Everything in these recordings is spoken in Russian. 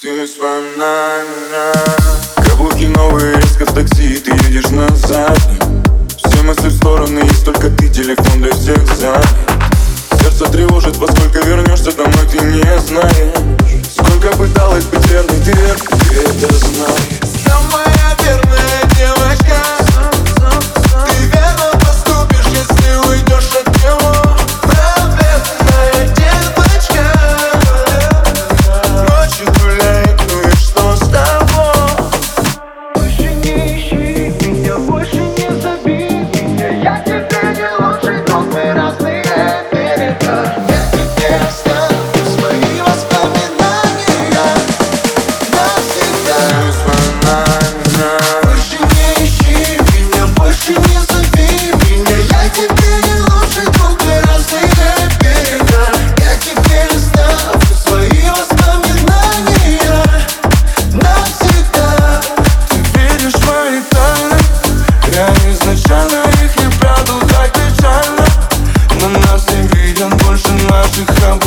Ты вспоминай Каблуки новые, резко в такси Ты едешь назад. Все мысли в стороны Есть только ты, телефон для всех занят Сердце тревожит, во сколько вернешься домой Ты не знаешь. Сколько пыталась быть верной Ты, ты это знаешь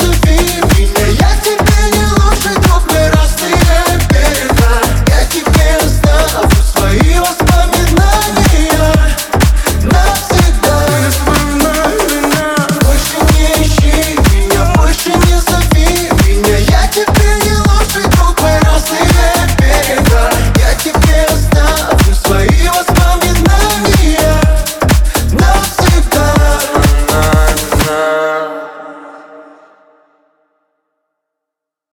to be